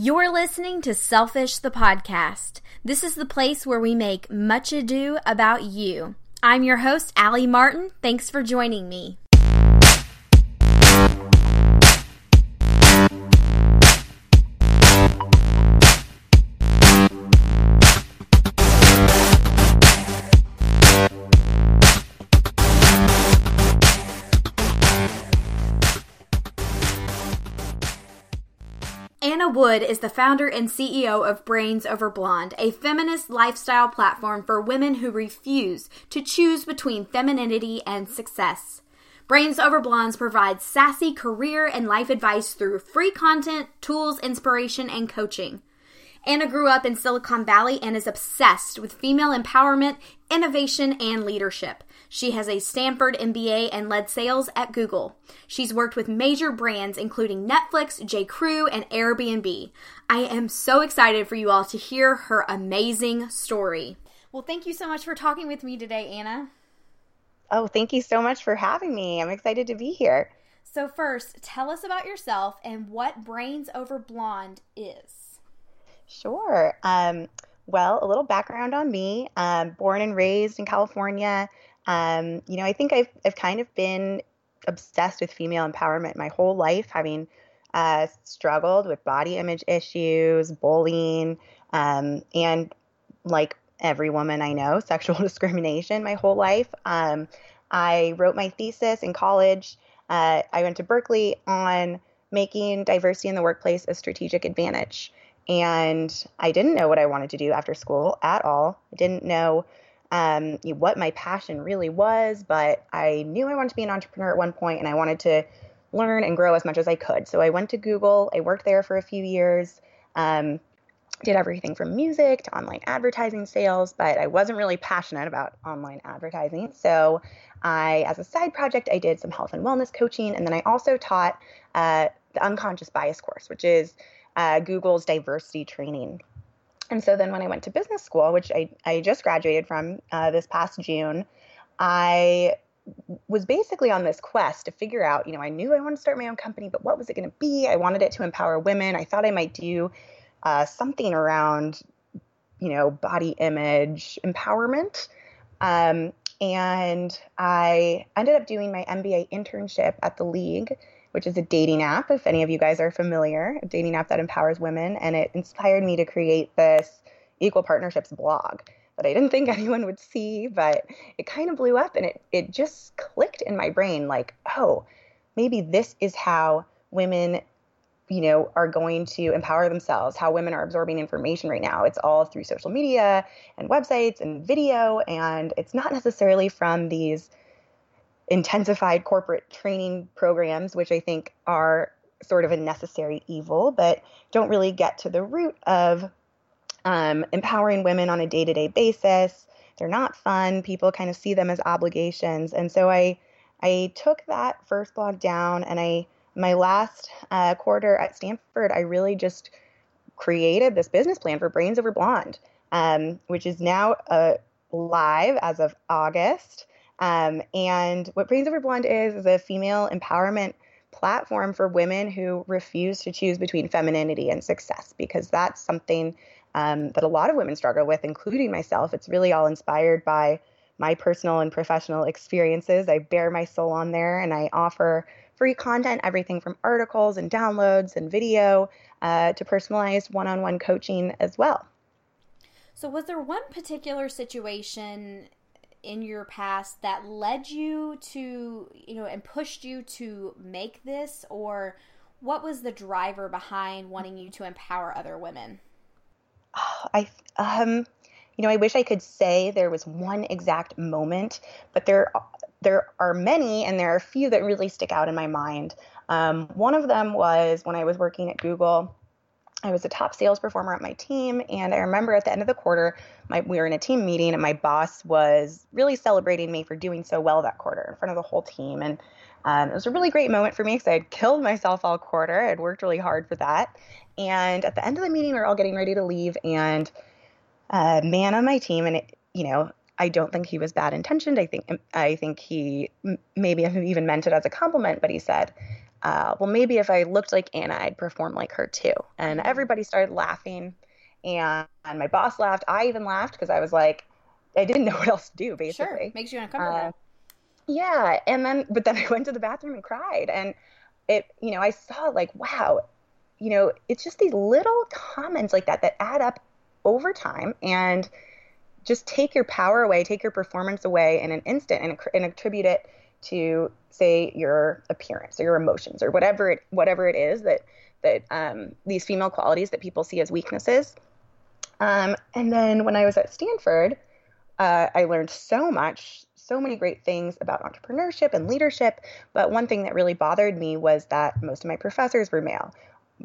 You're listening to Selfish the Podcast. This is the place where we make much ado about you. I'm your host, Allie Martin. Thanks for joining me. Wood is the founder and CEO of Brains Over Blonde, a feminist lifestyle platform for women who refuse to choose between femininity and success. Brains Over Blondes provides sassy career and life advice through free content, tools, inspiration, and coaching. Anna grew up in Silicon Valley and is obsessed with female empowerment, innovation, and leadership. She has a Stanford MBA and led sales at Google. She's worked with major brands including Netflix, J. Crew, and Airbnb. I am so excited for you all to hear her amazing story. Well, thank you so much for talking with me today, Anna. Oh, thank you so much for having me. I'm excited to be here. So, first, tell us about yourself and what Brains Over Blonde is. Sure. Um, well, a little background on me. Um, born and raised in California, um, you know, I think I've, I've kind of been obsessed with female empowerment my whole life, having uh, struggled with body image issues, bullying, um, and like every woman I know, sexual discrimination my whole life. Um, I wrote my thesis in college. Uh, I went to Berkeley on making diversity in the workplace a strategic advantage. And I didn't know what I wanted to do after school at all. I didn't know um, what my passion really was, but I knew I wanted to be an entrepreneur at one point and I wanted to learn and grow as much as I could. So I went to Google, I worked there for a few years, um, did everything from music to online advertising sales, but I wasn't really passionate about online advertising. So I, as a side project, I did some health and wellness coaching, and then I also taught uh, the unconscious bias course, which is uh, Google's diversity training and so then when I went to business school, which I, I just graduated from uh, this past June, I was basically on this quest to figure out, you know, I knew I wanted to start my own company, but what was it going to be? I wanted it to empower women. I thought I might do uh, something around, you know, body image empowerment. Um, and I ended up doing my MBA internship at the League which is a dating app, if any of you guys are familiar, a dating app that empowers women. And it inspired me to create this equal partnerships blog that I didn't think anyone would see, but it kind of blew up and it, it just clicked in my brain like, oh, maybe this is how women you know are going to empower themselves how women are absorbing information right now it's all through social media and websites and video and it's not necessarily from these intensified corporate training programs, which I think are sort of a necessary evil, but don't really get to the root of um, empowering women on a day to day basis. They're not fun. People kind of see them as obligations. And so I, I took that first blog down and I, my last uh, quarter at Stanford, I really just created this business plan for Brains Over Blonde, um, which is now uh, live as of August. Um, and what Brains Over Blonde is is a female empowerment platform for women who refuse to choose between femininity and success because that's something um, that a lot of women struggle with, including myself. It's really all inspired by my personal and professional experiences. I bare my soul on there and I offer free content, everything from articles and downloads and video uh, to personalized one on one coaching as well. So, was there one particular situation in your past that led you to, you know, and pushed you to make this? Or what was the driver behind wanting you to empower other women? I, um, you know, I wish I could say there was one exact moment, but there, there are many, and there are a few that really stick out in my mind. Um, one of them was when I was working at Google. I was a top sales performer at my team, and I remember at the end of the quarter, my, we were in a team meeting, and my boss was really celebrating me for doing so well that quarter in front of the whole team. And um, it was a really great moment for me because I had killed myself all quarter. I had worked really hard for that. And at the end of the meeting, we are all getting ready to leave, and a man on my team, and it, you know, I don't think he was bad intentioned. I think I think he maybe even meant it as a compliment, but he said, uh, well, maybe if I looked like Anna, I'd perform like her too. And Mm-hmm. everybody started laughing. And, and my boss laughed. I even laughed because I was like, I didn't know what else to do, basically. Sure, makes you uncomfortable. Uh, yeah. And then, but then I went to the bathroom and cried. And it, you know, I saw like, wow, you know, it's just these little comments like that that add up over time and just take your power away, take your performance away in an instant and, and attribute it to say your appearance or your emotions or whatever it whatever it is that that um, these female qualities that people see as weaknesses. Um, and then when I was at Stanford, uh, I learned so much, so many great things about entrepreneurship and leadership. But one thing that really bothered me was that most of my professors were male.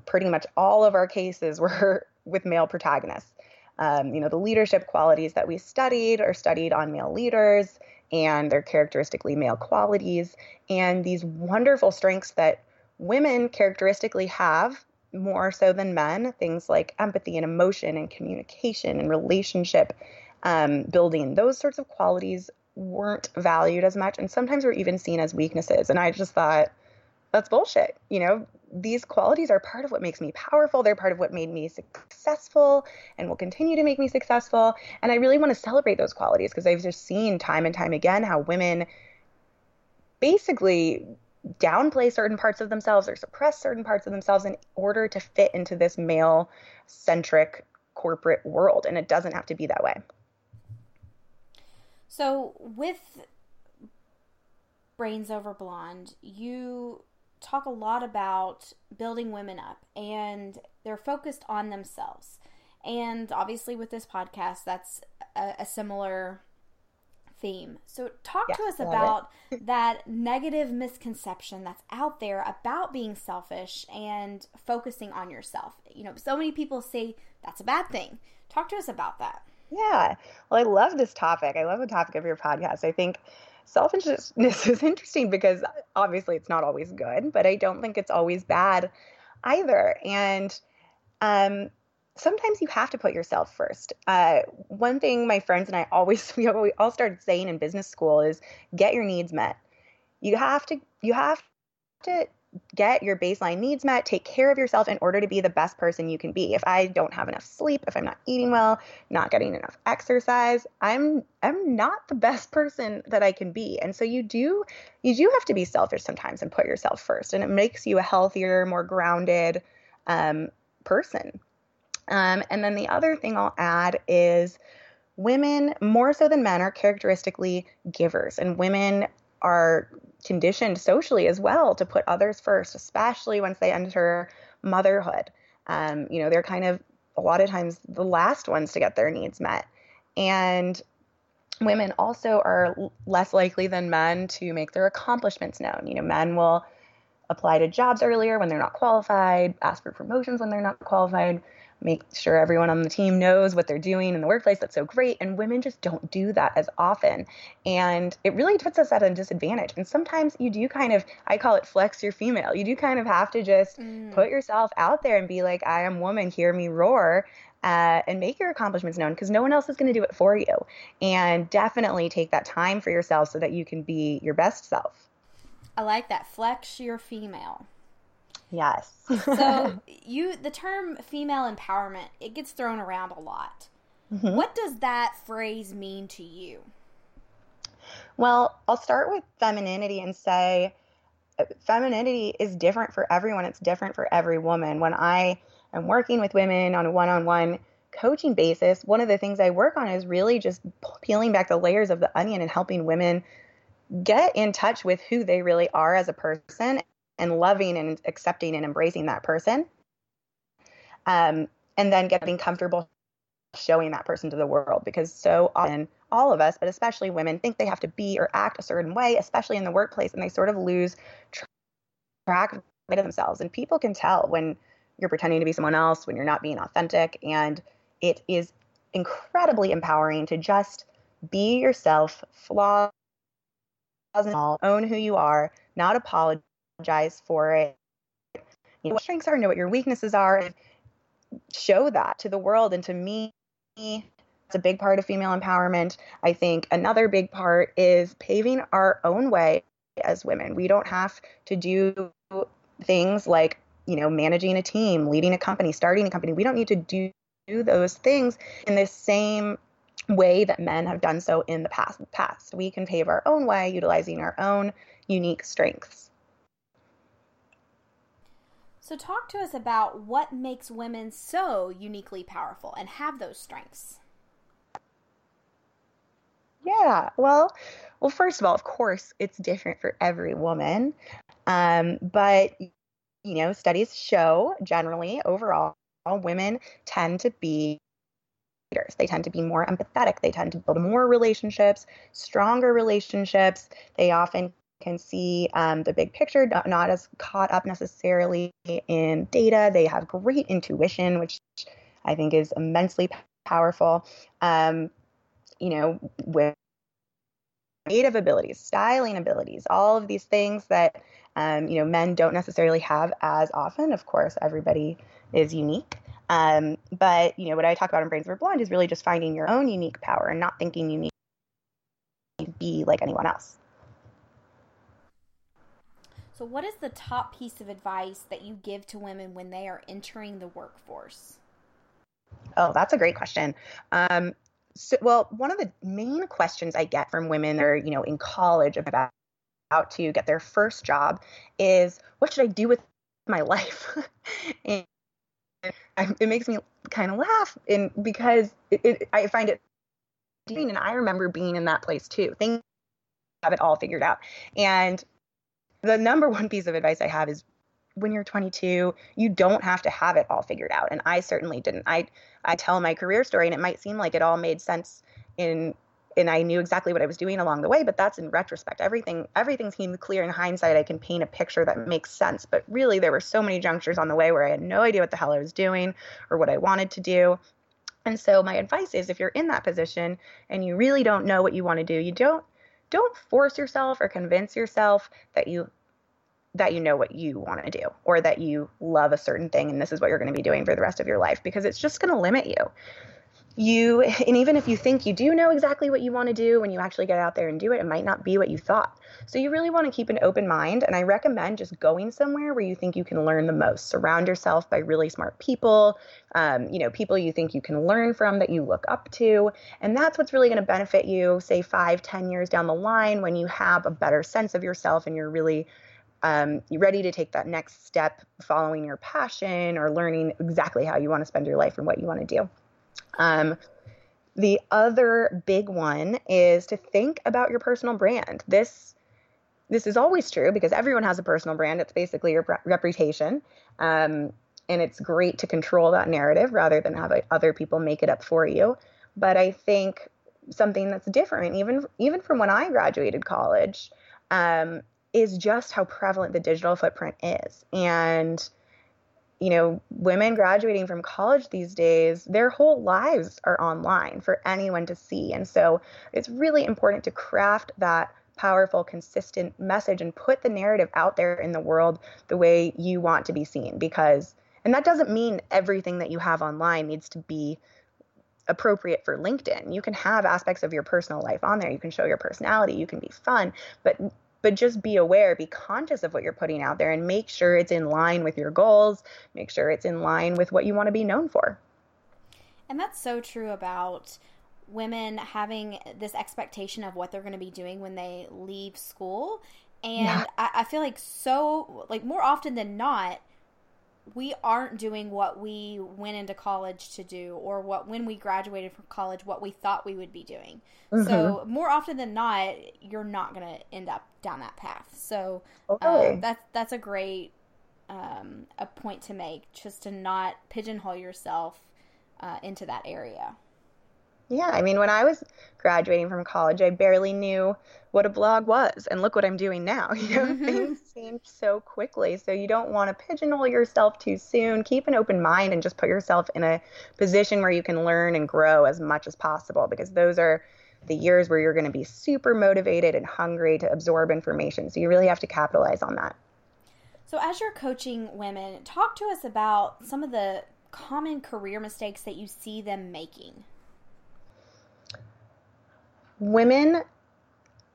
Pretty much all of our cases were with male protagonists. Um, you know, the leadership qualities that we studied are studied on male leaders and their characteristically male qualities and these wonderful strengths that women characteristically have more so than men things like empathy and emotion and communication and relationship um, building those sorts of qualities weren't valued as much and sometimes were even seen as weaknesses and i just thought that's bullshit you know? These qualities are part of what makes me powerful they're part of what made me successful and will continue to make me successful. And i really want to celebrate those qualities because i've just seen time and time again how women basically downplay certain parts of themselves or suppress certain parts of themselves in order to fit into this male centric corporate world and it doesn't have to be that way. So with Brains Over Blonde, you talk a lot about building women up and they're focused on themselves. And obviously with this podcast that's a, a similar theme. So talk Yeah, to us about that negative misconception that's out there about being selfish and focusing on yourself. You know, so many people say that's a bad thing. Talk to us about that. Yeah. Well, I love this topic. I love the topic of your podcast. I think selfishness is interesting because obviously it's not always good, but I don't think it's always bad either. And um, sometimes you have to put yourself first. Uh, one thing my friends and I always we all started saying in business school is get your needs met. You have to you have to get your baseline needs met, take care of yourself in order to be the best person you can be. If I don't have enough sleep, if I'm not eating well, not getting enough exercise, I'm I'm not the best person that I can be. And so you do you do have to be selfish sometimes and put yourself first, and it makes you a healthier, more grounded um, person. Um, and then the other thing I'll add is women, more so than men, are characteristically givers, and women are conditioned socially as well to put others first, especially once they enter motherhood. Um, you know, they're kind of a lot of times the last ones to get their needs met. And women also are less likely than men to make their accomplishments known. You know, men will apply to jobs earlier when they're not qualified, ask for promotions when they're not qualified, make sure everyone on the team knows what they're doing in the workplace. That's so great. And women just don't do that as often. And it really puts us at a disadvantage. And sometimes you do kind of, I call it flex your female. You do kind of have to just Mm. put yourself out there and be like, I am woman, hear me roar. Uh, and make your accomplishments known because no one else is going to do it for you. And definitely take that time for yourself so that you can be your best self. I like that. Flex your female. Yes. So you the term female empowerment, it gets thrown around a lot. Mhm. What does that phrase mean to you? Well, I'll start with femininity and say uh, femininity is different for everyone. It's different for every woman. When I am working with women on a one on one coaching basis, one of the things I work on is really just peeling back the layers of the onion and helping women get in touch with who they really are as a person and loving and accepting and embracing that person. Um, and then getting comfortable showing that person to the world because so often all of us but especially women think they have to be or act a certain way especially in the workplace and they sort of lose track of themselves and people can tell when you're pretending to be someone else when you're not being authentic and it is incredibly empowering to just be yourself flaws and all own who you are not apologize for it you know what strengths are know what your weaknesses are and show that to the world and to me it's a big part of female empowerment. I think another big part is paving our own way as women. We don't have to do things like, you know, managing a team, leading a company, starting a company. We don't need to do, do those things in the same way that men have done so in the past. Past, we can pave our own way, utilizing our own unique strengths. So, talk to us about what makes women so uniquely powerful and have those strengths. Yeah, well, well, first of all, of course, it's different for every woman, um, but you know, studies show generally overall women tend to be leaders. They tend to be more empathetic. They tend to build more relationships, stronger relationships. They often can see um, the big picture, not, as caught up necessarily in data. They have great intuition, which I think is immensely powerful. Um, you know, with creative abilities, styling abilities, all of these things that um, you know men don't necessarily have as often. Of course, everybody is unique. Um, but you know what I talk about in Brains Over Blonde is really just finding your own unique power and not thinking you need to be like anyone else. So, what is the top piece of advice that you give to women when they are entering the workforce? Oh, that's a great question. Um, so, well, one of the main questions I get from women that are, you know, in college about out to get their first job is, what should I do with my life? and it makes me kind of laugh, and because it, it, I find it, and I remember being in that place too. Things have it all figured out, and the number one piece of advice I have is when you're 22, you don't have to have it all figured out. And I certainly didn't. I I tell my career story and it might seem like it all made sense in and I knew exactly what I was doing along the way, but that's in retrospect. Everything everything seemed clear in hindsight. I can paint a picture that makes sense, but really there were so many junctures on the way where I had no idea what the hell I was doing or what I wanted to do. And so my advice is if you're in that position and you really don't know what you want to do, you don't don't force yourself or convince yourself that you that you know what you want to do or that you love a certain thing and this is what you're going to be doing for the rest of your life because it's just going to limit you you and even if you think you do know exactly what you want to do when you actually get out there and do it it might not be what you thought. So you really want to keep an open mind and i recommend just going somewhere where you think you can learn the most. Surround yourself by really smart people um, you know people you think you can learn from that you look up to and that's what's really going to benefit you say five ten years down the line when you have a better sense of yourself and you're really um, you're ready to take that next step following your passion or learning exactly how you want to spend your life and what you want to do um, the other big one is to think about your personal brand. This this is always true because everyone has a personal brand. It's basically your reputation. Um, and it's great to control that narrative rather than have other people make it up for you. But I think something that's different, even even from when I graduated college, um, is just how prevalent the digital footprint is. And you know, women graduating from college these days, their whole lives are online for anyone to see. And so it's really important to craft that powerful, consistent message and put the narrative out there in the world the way you want to be seen. Because, and that doesn't mean everything that you have online needs to be appropriate for LinkedIn. You can have aspects of your personal life on there. You can show your personality. You can be fun, but but just be aware, be conscious of what you're putting out there and make sure it's in line with your goals, make sure it's in line with what you want to be known for. And that's so true about women having this expectation of what they're going to be doing when they leave school. And yeah. I, I feel like so, like more often than not, we aren't doing what we went into college to do or what when we graduated from college what we thought we would be doing mm-hmm. so more often than not you're not going to end up down that path so okay. um, that's that's a great um, a point to make just to not pigeonhole yourself uh, into that area yeah, I mean, when I was graduating from college, I barely knew what a blog was, and look what I'm doing now. You know, mm-hmm. things change so quickly, so you don't want to pigeonhole yourself too soon. Keep an open mind and just put yourself in a position where you can learn and grow as much as possible, because those are the years where you're going to be super motivated and hungry to absorb information. So you really have to capitalize on that. So, as you're coaching women, talk to us about some of the common career mistakes that you see them making women,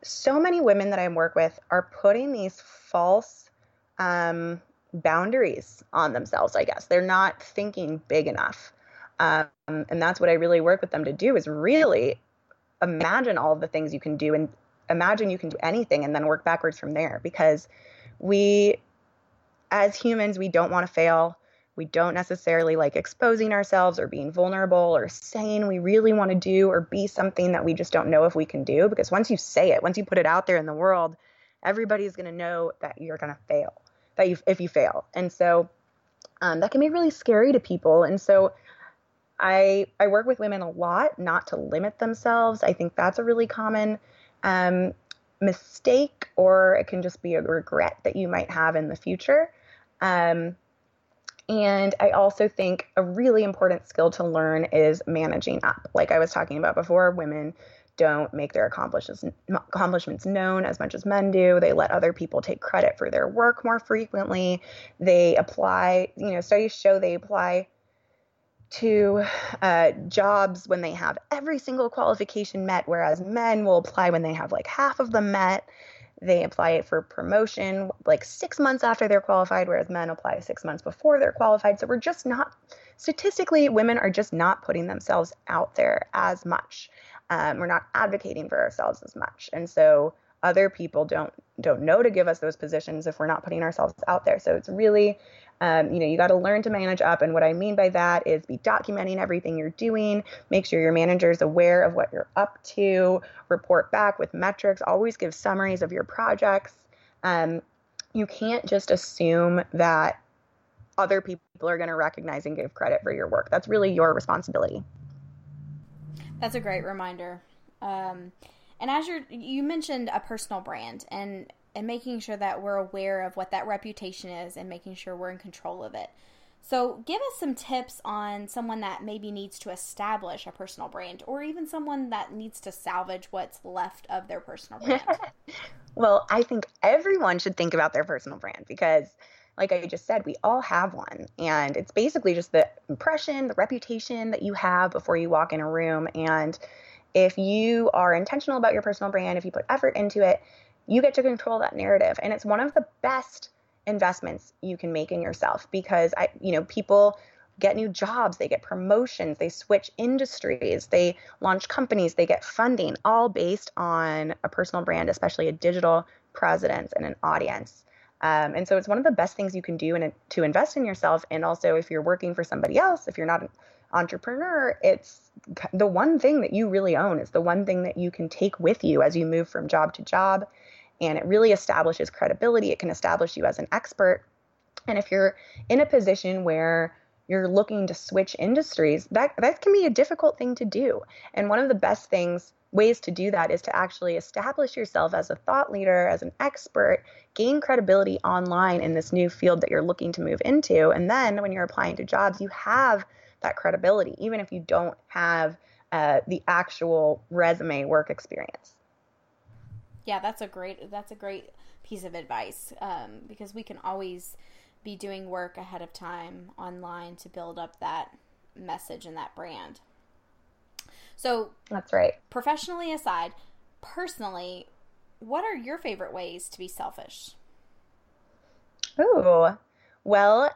so many women that I work with are putting these false um, boundaries on themselves, I guess. They're not thinking big enough. Um, and that's what I really work with them to do is really imagine all the things you can do and imagine you can do anything and then work backwards from there because we as humans we don't want to fail we don't necessarily like exposing ourselves or being vulnerable or saying we really want to do or be something that we just don't know if we can do because once you say it once you put it out there in the world everybody's going to know that you're going to fail that you if you fail and so um, that can be really scary to people and so I I work with women a lot not to limit themselves. I think that's a really common um, mistake, or it can just be a regret that you might have in the future. Um, and I also think a really important skill to learn is managing up. Like I was talking about before, women don't make their accomplishments known as much as men do. They let other people take credit for their work more frequently. They apply, you know, studies show they apply to uh, jobs when they have every single qualification met, whereas men will apply when they have like half of them met. They apply it for promotion like six months after they're qualified, whereas men apply six months before they're qualified. So we're just not, statistically, women are just not putting themselves out there as much. Um, we're not advocating for ourselves as much. And so other people don't don't know to give us those positions if we're not putting ourselves out there. So it's really um, you know, you got to learn to manage up. And what I mean by that is be documenting everything you're doing, make sure your manager is aware of what you're up to, report back with metrics, always give summaries of your projects. Um, you can't just assume that other people are going to recognize and give credit for your work. That's really your responsibility. That's a great reminder. Um, and as you you mentioned a personal brand, and and making sure that we're aware of what that reputation is and making sure we're in control of it. So, give us some tips on someone that maybe needs to establish a personal brand or even someone that needs to salvage what's left of their personal brand. well, I think everyone should think about their personal brand because, like I just said, we all have one. And it's basically just the impression, the reputation that you have before you walk in a room. And if you are intentional about your personal brand, if you put effort into it, you get to control that narrative. And it's one of the best investments you can make in yourself because I, you know, people get new jobs, they get promotions, they switch industries, they launch companies, they get funding, all based on a personal brand, especially a digital presence and an audience. Um, and so it's one of the best things you can do in, to invest in yourself. And also, if you're working for somebody else, if you're not entrepreneur, it's the one thing that you really own. It's the one thing that you can take with you as you move from job to job and it really establishes credibility. It can establish you as an expert. And if you're in a position where you're looking to switch industries, that that can be a difficult thing to do. And one of the best things ways to do that is to actually establish yourself as a thought leader, as an expert, gain credibility online in this new field that you're looking to move into. And then when you're applying to jobs, you have that credibility, even if you don't have uh, the actual resume work experience yeah, that's a great that's a great piece of advice um, because we can always be doing work ahead of time online to build up that message and that brand. So that's right. Professionally aside, personally, what are your favorite ways to be selfish? Oh, well,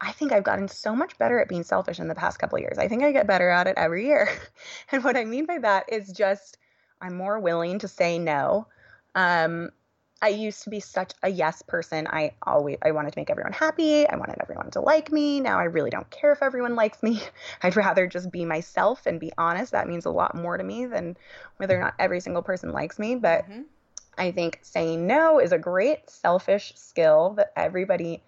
I think I've gotten so much better at being selfish in the past couple years. I think I get better at it every year. and what I mean by that is just I'm more willing to say no. Um, I used to be such a yes person. I always I wanted to make everyone happy. I wanted everyone to like me. Now I really don't care if everyone likes me. I'd rather just be myself and be honest. That means a lot more to me than whether or not every single person likes me. But mm-hmm. I think saying no is a great selfish skill that everybody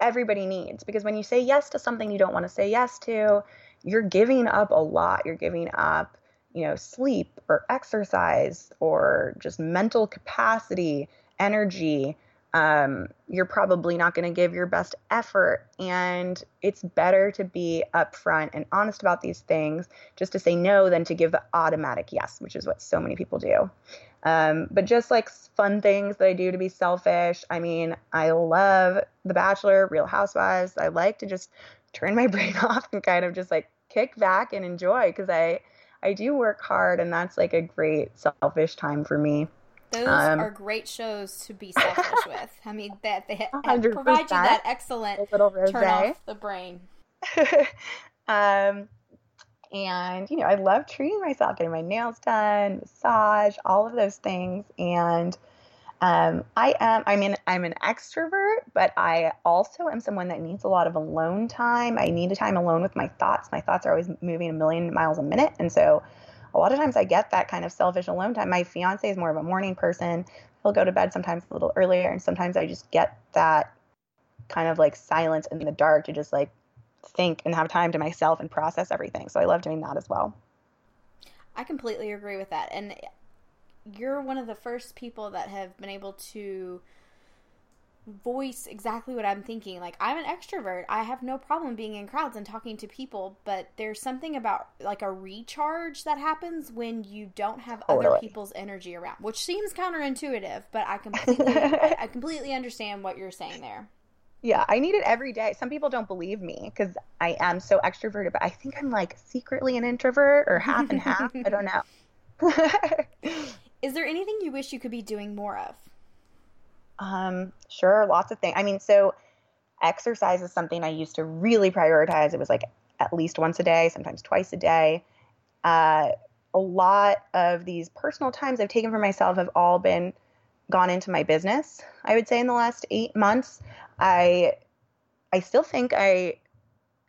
everybody needs because when you say yes to something you don't want to say yes to, you're giving up a lot. You're giving up you know, sleep or exercise or just mental capacity, energy, um, you're probably not going to give your best effort. And it's better to be upfront and honest about these things just to say no than to give the automatic yes, which is what so many people do. Um, but just like fun things that I do to be selfish, I mean, I love The Bachelor, Real Housewives. I like to just turn my brain off and kind of just like kick back and enjoy because I, I do work hard, and that's like a great selfish time for me. Those um, are great shows to be selfish with. I mean, that they provide you that excellent turn off the brain. um, and you know, I love treating myself, getting my nails done, massage, all of those things, and um, I am. I mean, I'm an extrovert, but I also am someone that needs a lot of alone time. I need a time alone with my thoughts. My thoughts are always moving a million miles a minute, and so a lot of times I get that kind of selfish alone time. My fiance is more of a morning person. He'll go to bed sometimes a little earlier, and sometimes I just get that kind of like silence in the dark to just like think and have time to myself and process everything. So I love doing that as well. I completely agree with that. And you're one of the first people that have been able to voice exactly what I'm thinking. Like I'm an extrovert. I have no problem being in crowds and talking to people, but there's something about like a recharge that happens when you don't have totally. other people's energy around, which seems counterintuitive, but I completely I, I completely understand what you're saying there. Yeah, I need it every day. Some people don't believe me because I am so extroverted, but I think I'm like secretly an introvert or half and half. I don't know. Is there anything you wish you could be doing more of? Um, sure, lots of things. I mean, so exercise is something I used to really prioritize. It was like at least once a day, sometimes twice a day. Uh, a lot of these personal times I've taken for myself have all been gone into my business. I would say in the last eight months, I I still think I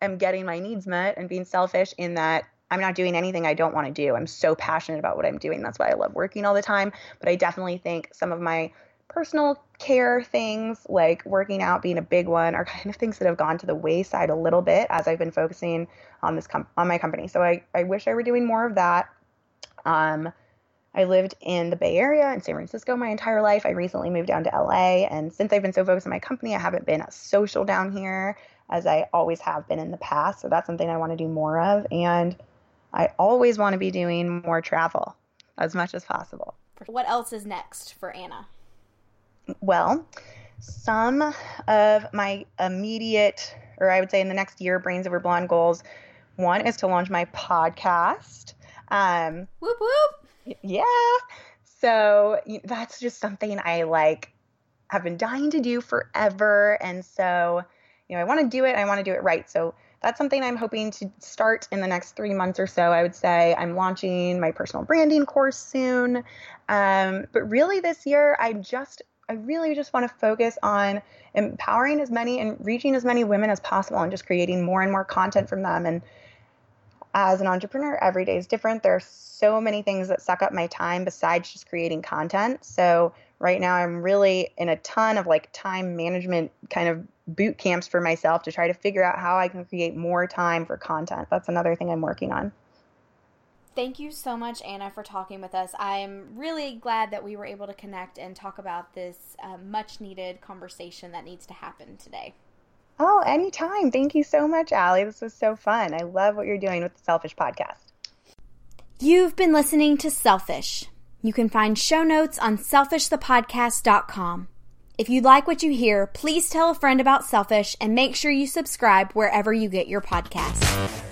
am getting my needs met and being selfish in that I'm not doing anything I don't want to do. I'm so passionate about what I'm doing. That's why I love working all the time. But I definitely think some of my personal care things, like working out being a big one, are kind of things that have gone to the wayside a little bit as I've been focusing on this com- on my company. So I, I wish I were doing more of that. Um, I lived in the Bay Area in San Francisco my entire life. I recently moved down to LA, and since I've been so focused on my company, I haven't been as social down here as I always have been in the past. So that's something I want to do more of. And I always want to be doing more travel as much as possible. What else is next for Anna? Well, some of my immediate, or I would say in the next year, Brains Over Blonde goals. One is to launch my podcast. Um, whoop whoop. Yeah. So that's just something I like have been dying to do forever. And so, you know, I want to do it. I want to do it right. So that's something I'm hoping to start in the next three months or so. I would say I'm launching my personal branding course soon. Um, but really, this year, I just, I really just want to focus on empowering as many and reaching as many women as possible and just creating more and more content from them. And as an entrepreneur, every day is different. There are so many things that suck up my time besides just creating content. So, right now, I'm really in a ton of like time management kind of boot camps for myself to try to figure out how I can create more time for content. That's another thing I'm working on. Thank you so much, Anna, for talking with us. I'm really glad that we were able to connect and talk about this uh, much needed conversation that needs to happen today. Oh, anytime. Thank you so much, Allie. This was so fun. I love what you're doing with the Selfish podcast. You've been listening to Selfish. You can find show notes on selfishthepodcast.com. If you like what you hear, please tell a friend about Selfish and make sure you subscribe wherever you get your podcasts.